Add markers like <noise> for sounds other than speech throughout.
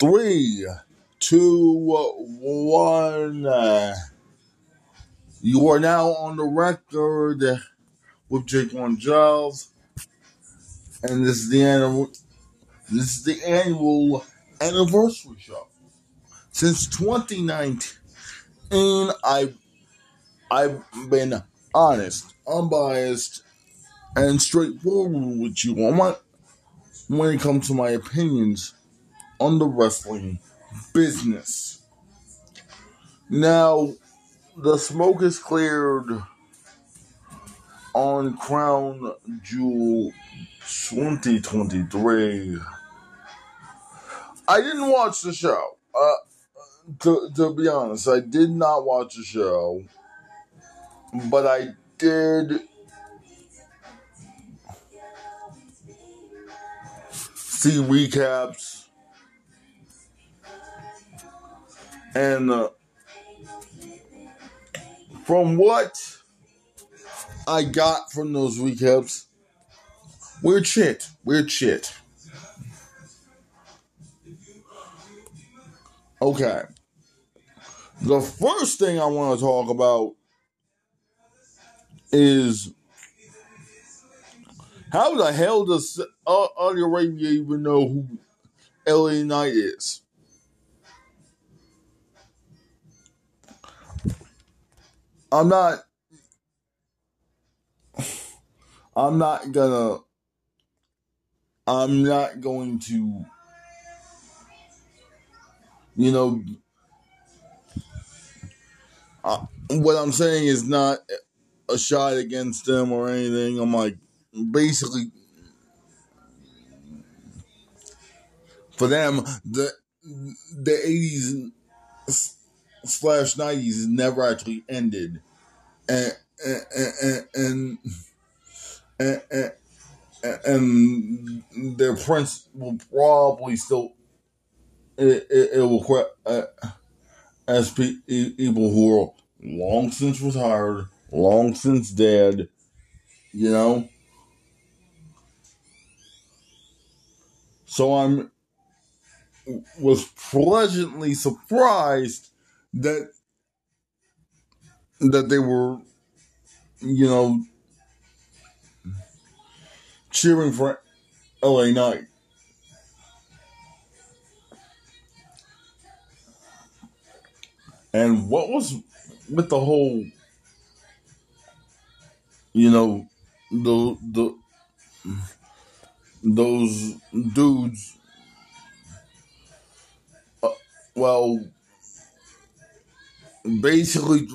Three, two, one. You are now on the record with Jake One Giles, and this is the annual. This is the annual anniversary show. Since 2019, I've I've been honest, unbiased, and straightforward with you on my when it comes to my opinions on the wrestling business. Now, the smoke is cleared on Crown Jewel 2023. I didn't watch the show. Uh, to, to be honest, I did not watch the show, but I did see recaps and uh, from what I got from those recaps, weird shit, weird shit. Okay. The first thing I want to talk about is how the hell does Saudi Arabia even know who LA Knight is? I'm not. I'm not gonna. I'm not going to. You know. Uh, what I'm saying is not a shot against them or anything. I'm like, basically, for them, the the 80s slash 90s never actually ended. And, and, and, and, and, and their prince will probably still, it, it, it will, uh, as people who are long since retired, long since dead, you know. So I'm was pleasantly surprised that that they were, you know, cheering for LA Knight. And what was with the whole, you know, the the those dudes. Uh, well, basically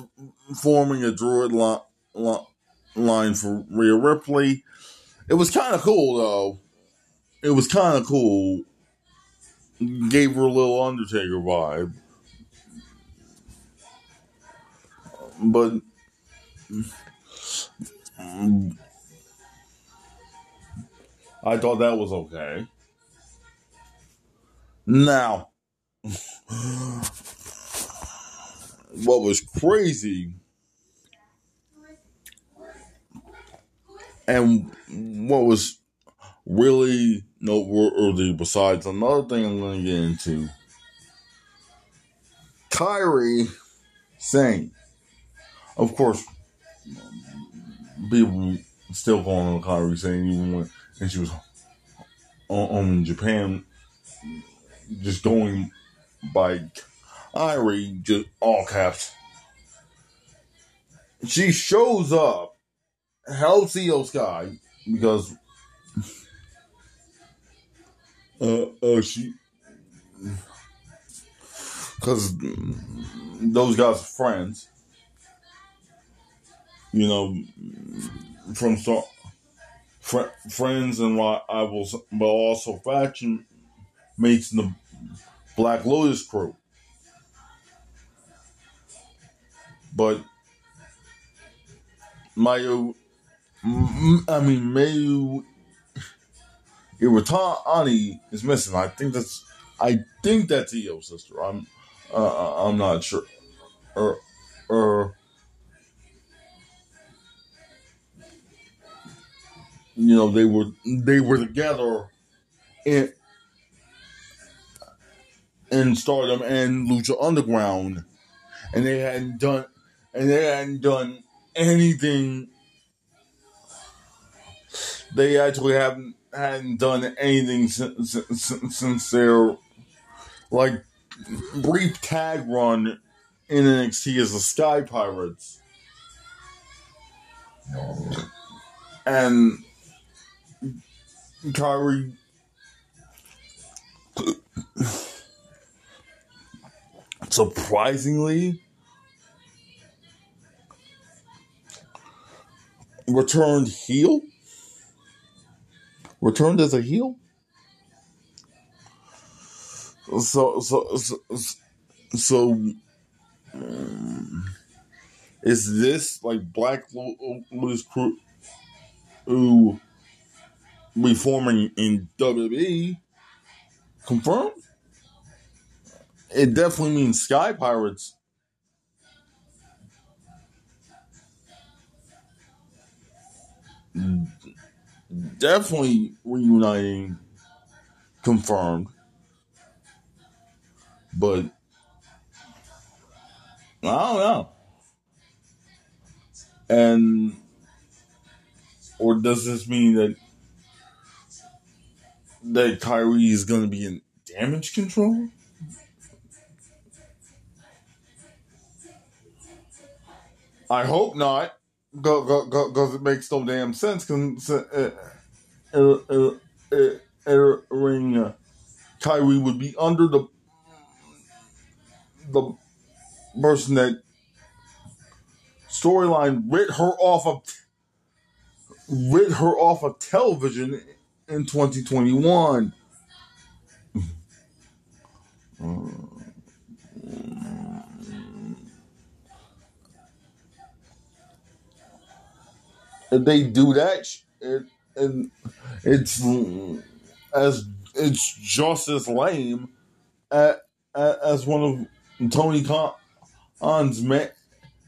forming a druid li- line for Rhea Ripley. It was kind of cool though. It was kind of cool. Gave her a little Undertaker vibe. But I thought that was okay. Now, what was crazy and what was really noteworthy besides another thing I'm going to get into Kairi Sane. Of course, people still calling her Kairi Sane even when and she was on, on Japan just going by Kairi, just all caps. She shows up, helps Iyo Sky because uh, uh she because those guys are friends, you know, from start fr- friends and rivals, but also faction mates in the Black Lotus crew. But Mayu, I mean Mayu Iwatani is missing. I think that's I think that's Iyo's sister. I'm uh, uh, I'm not sure. Or or you know they were they were together in in Stardom and Lucha Underground, and they hadn't done and they hadn't done anything. They actually haven't hadn't done anything since, since, since their like brief tag run in NXT as the Sky Pirates. And Kairi <sighs> surprisingly returned heel returned as a heel so so so, so um, is this like black lotus crew who reforming in WWE confirmed it definitely means Sky Pirates. Definitely reuniting, confirmed. But I don't know. And or does this mean that that Kairi is going to be in damage control? I hope not, because it makes no damn sense. Because uh, uh, uh, uh, ring uh, Kairi would be under the the person that storyline writ her off of writ her off of television in 2021. if they do that, it, and it's as it's just as lame as, as one of Tony Khan's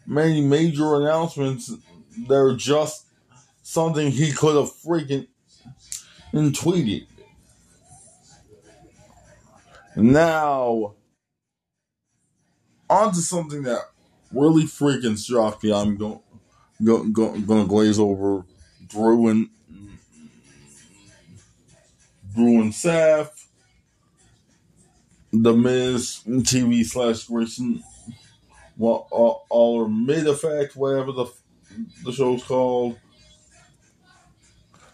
many major announcements. They're just something he could have freaking and tweeted. Now, on to something that really freaking struck me. I'm going go, go, gonna glaze over Drew and Drew and Seth, The Miz TV slash Grayson, well, all, all or mid effect, whatever the the show's called.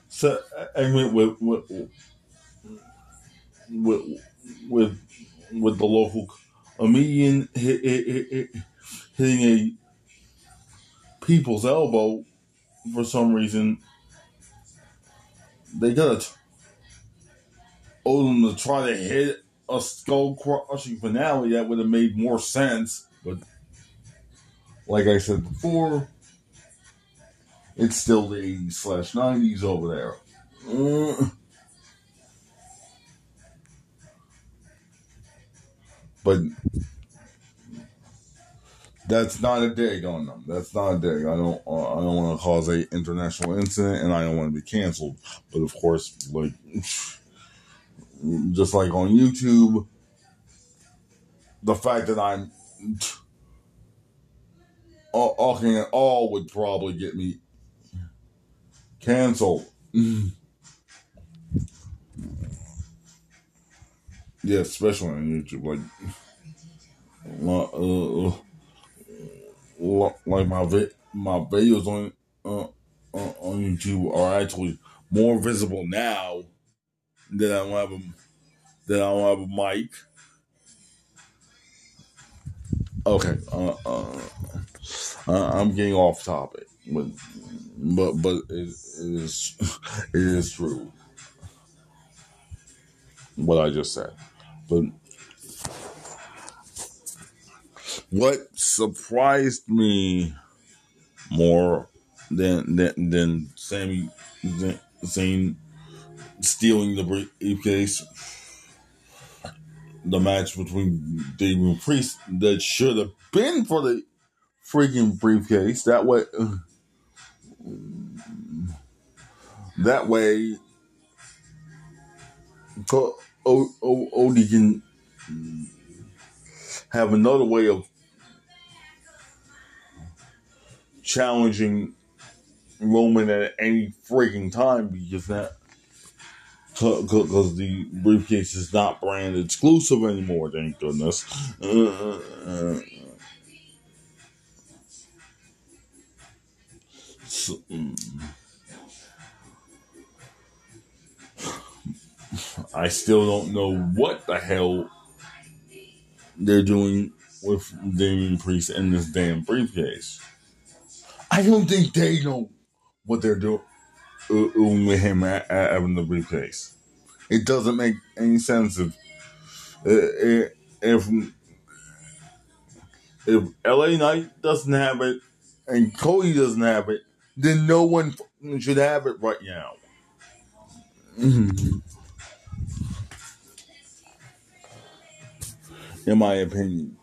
Segment with with with with, with the local comedian hit, hit, hit, hitting a people's elbow for some reason. They got them to try to hit a skull crushing finale that would have made more sense, but like I said before, it's still the 80s slash 90s over there. Uh, but that's not a dig on them. That's not a dig. I don't. Uh, I don't want to cause a international incident, and I don't want to be canceled. But of course, like just like on YouTube, the fact that I'm talking at all would probably get me canceled. yeah, especially on YouTube, like. Uh, uh, like my vi- my videos on uh, on YouTube are actually more visible now that I don't have a that I don't have a mic. Okay, uh, uh, I'm getting off topic, but but but it, it is <laughs> it is true what I just said, but what surprised me more than than, than Sami Zayn stealing the briefcase, the match between Damian Priest that should have been for the freaking briefcase. That way, that way, Cody can have another way of challenging Roman at any freaking time because that because the briefcase is not brand exclusive anymore. Thank goodness. Uh, uh, so, mm. I still don't know what the hell they're doing with Damian Priest in this damn briefcase. I don't think they know what they're doing uh, with him having the briefcase. It doesn't make any sense if uh, if if LA Knight doesn't have it and Cody doesn't have it, then no one should have it right now. Mm-hmm. In my opinion.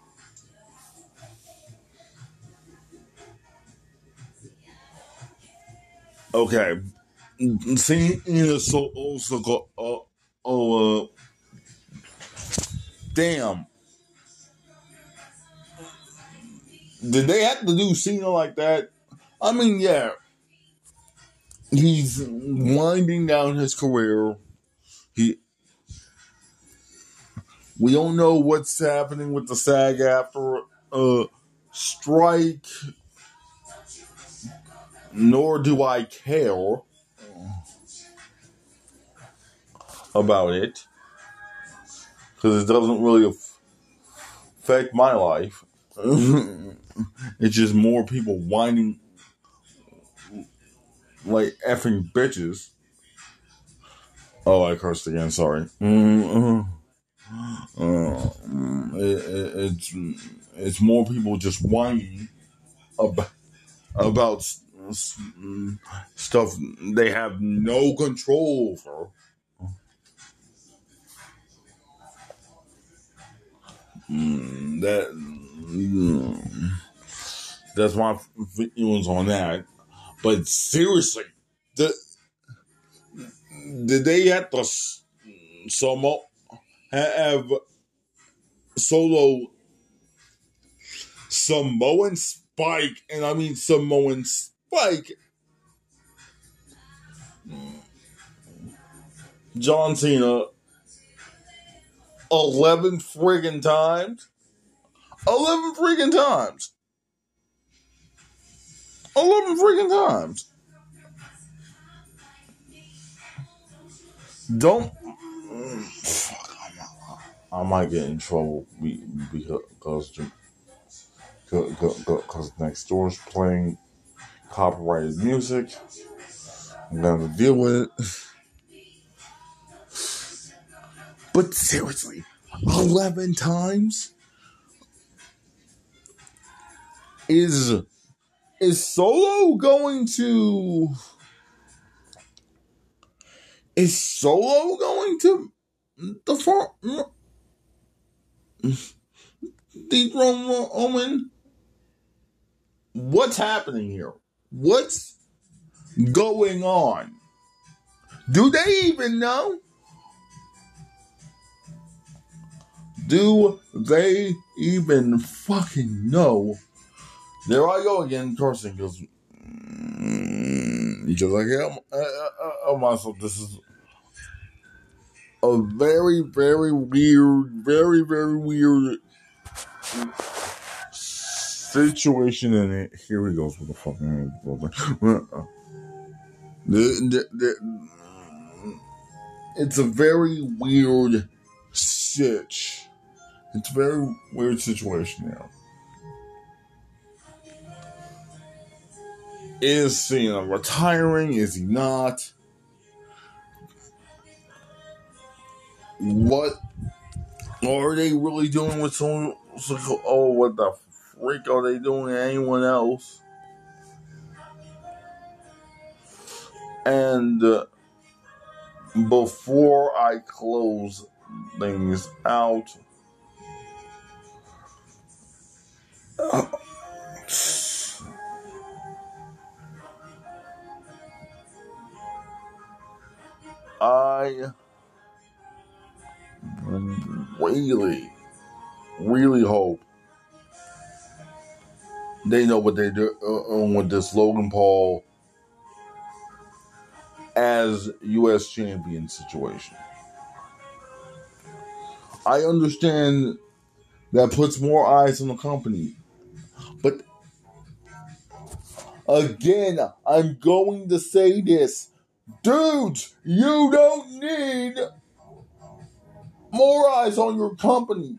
Okay. See, you know, so also got, uh, oh, uh, damn. Did they have to do Cena like that? I mean, yeah. He's winding down his career. He, we don't know what's happening with the SAG-AFTRA uh strike nor do I care about it because it doesn't really affect my life. <laughs> it's just more people whining like effing bitches. Oh, I cursed again. Sorry. Uh, it, it, it's it's more people just whining about about stuff they have no control over. Mm, that mm, that's my feelings on that. But seriously, the, did they have to some have solo Samoan Spike, and I mean Samoan like John Cena 11 friggin' times. 11 friggin' times. 11 friggin' times. Don't. Fuck, I might get in trouble because because next door's playing copyrighted music. I'm gonna deal with it. But seriously, 11 times? Is is Solo going to is Solo going to the front dethrone Owen? What's happening here? What's going on? Do they even know? Do they even fucking know? There I go again, cursing because mm, because I get uh, myself. This is a very, very weird, very, very weird situation in it. Here we go for the fucking <laughs> the, the, the, It's a very weird sitch. It's a very weird situation now. Is Cena retiring? Is he not? What are they really doing with someone? Oh, what the freak are they doing to anyone else? And uh, before I close things out, I really really hope they know what they do uh, with this Logan Paul as U.S. champion situation. I understand that puts more eyes on the company, but again, I'm going to say this. Dudes, you don't need more eyes on your company.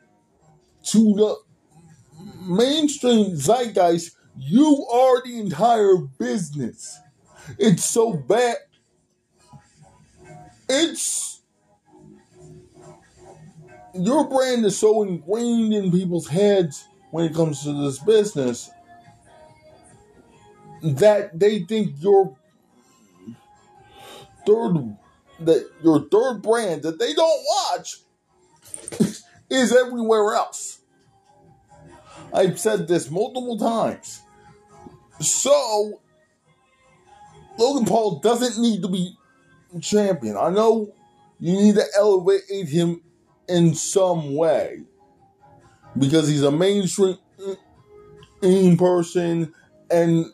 To the mainstream zeitgeist, you are the entire business. It's so bad. It's your brand is so ingrained in people's heads when it comes to this business that they think your third that your third brand that they don't watch <laughs> is everywhere else. I've said this multiple times. So Logan Paul doesn't need to be champion. I know you need to elevate him in some way because he's a mainstream person and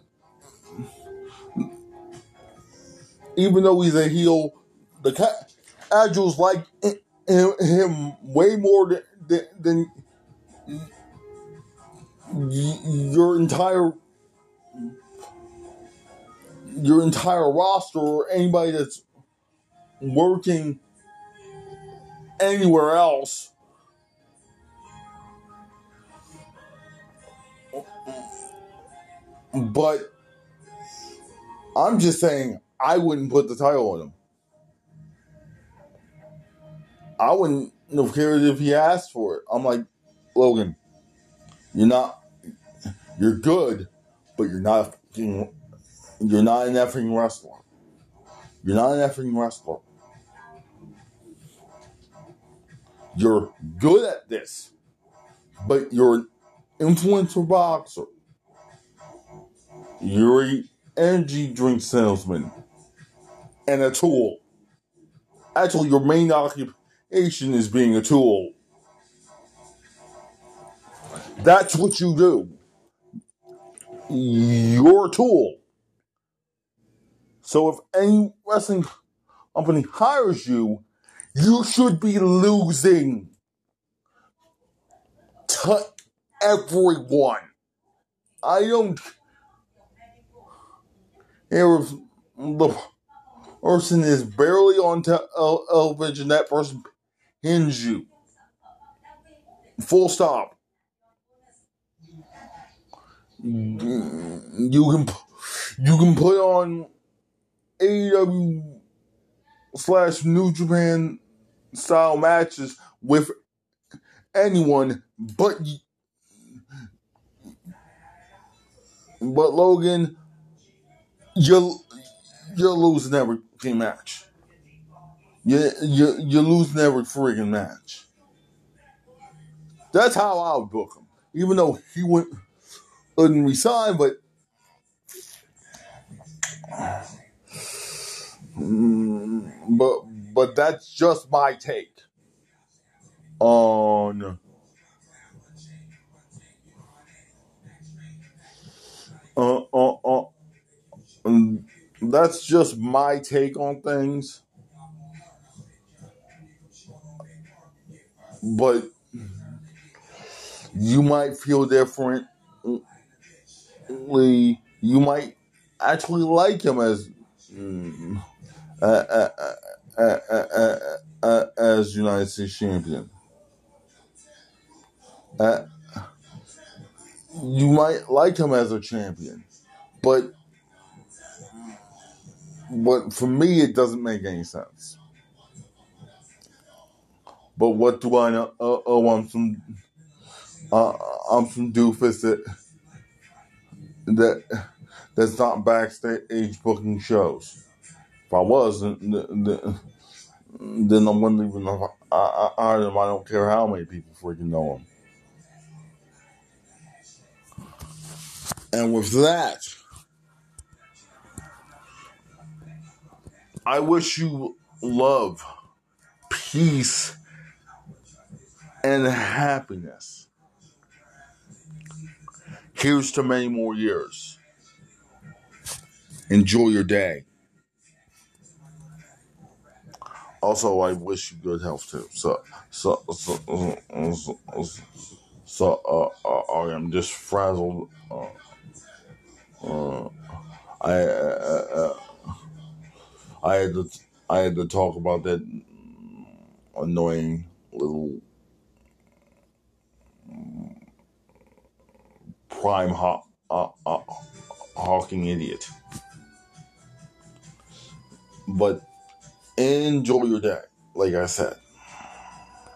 even though he's a heel, the casuals like him way more than, than, your entire your entire roster or anybody that's working anywhere else. But I'm just saying I wouldn't put the title on him. I wouldn't have cared if he asked for it. I'm like, Logan, you're not, you're good, but you're not, you're not an effing wrestler. You're not an effing wrestler. You're good at this, but you're an influencer boxer. You're an energy drink salesman and a tool. Actually, your main occupation is being a tool. That's what you do. You're a tool. So if any wrestling company hires you, you should be losing to everyone. I don't care if the person is barely on uh, television, that person pins you. Full stop. You can you can put on AEW slash New Japan style matches with anyone but but Logan you you're losing every match. You you you're losing every freaking match. That's how I would book him. Even though he wouldn't, wouldn't resign, but but but that's just my take on uh, uh, uh, um, that's just my take on things. But you might feel differently. You might actually like him as mm, uh, uh, uh, as United States champion. you might like him as a champion, but but for me, it doesn't make any sense. But what do I know? Oh, I'm some, uh, I'm some doofus that that that's not backstage booking shows. If I was, then, then I wouldn't even I, I, I, I don't care how many people freaking know him. And with that, I wish you love, peace, and happiness. Here's to many more years. Enjoy your day. Also, I wish you good health too. So, so, so, so, so, uh, uh, I am just frazzled. Uh, uh, I, uh, uh, I had to, I had to talk about that annoying little prime ho- uh, uh, hawking idiot. But enjoy your day, like I said.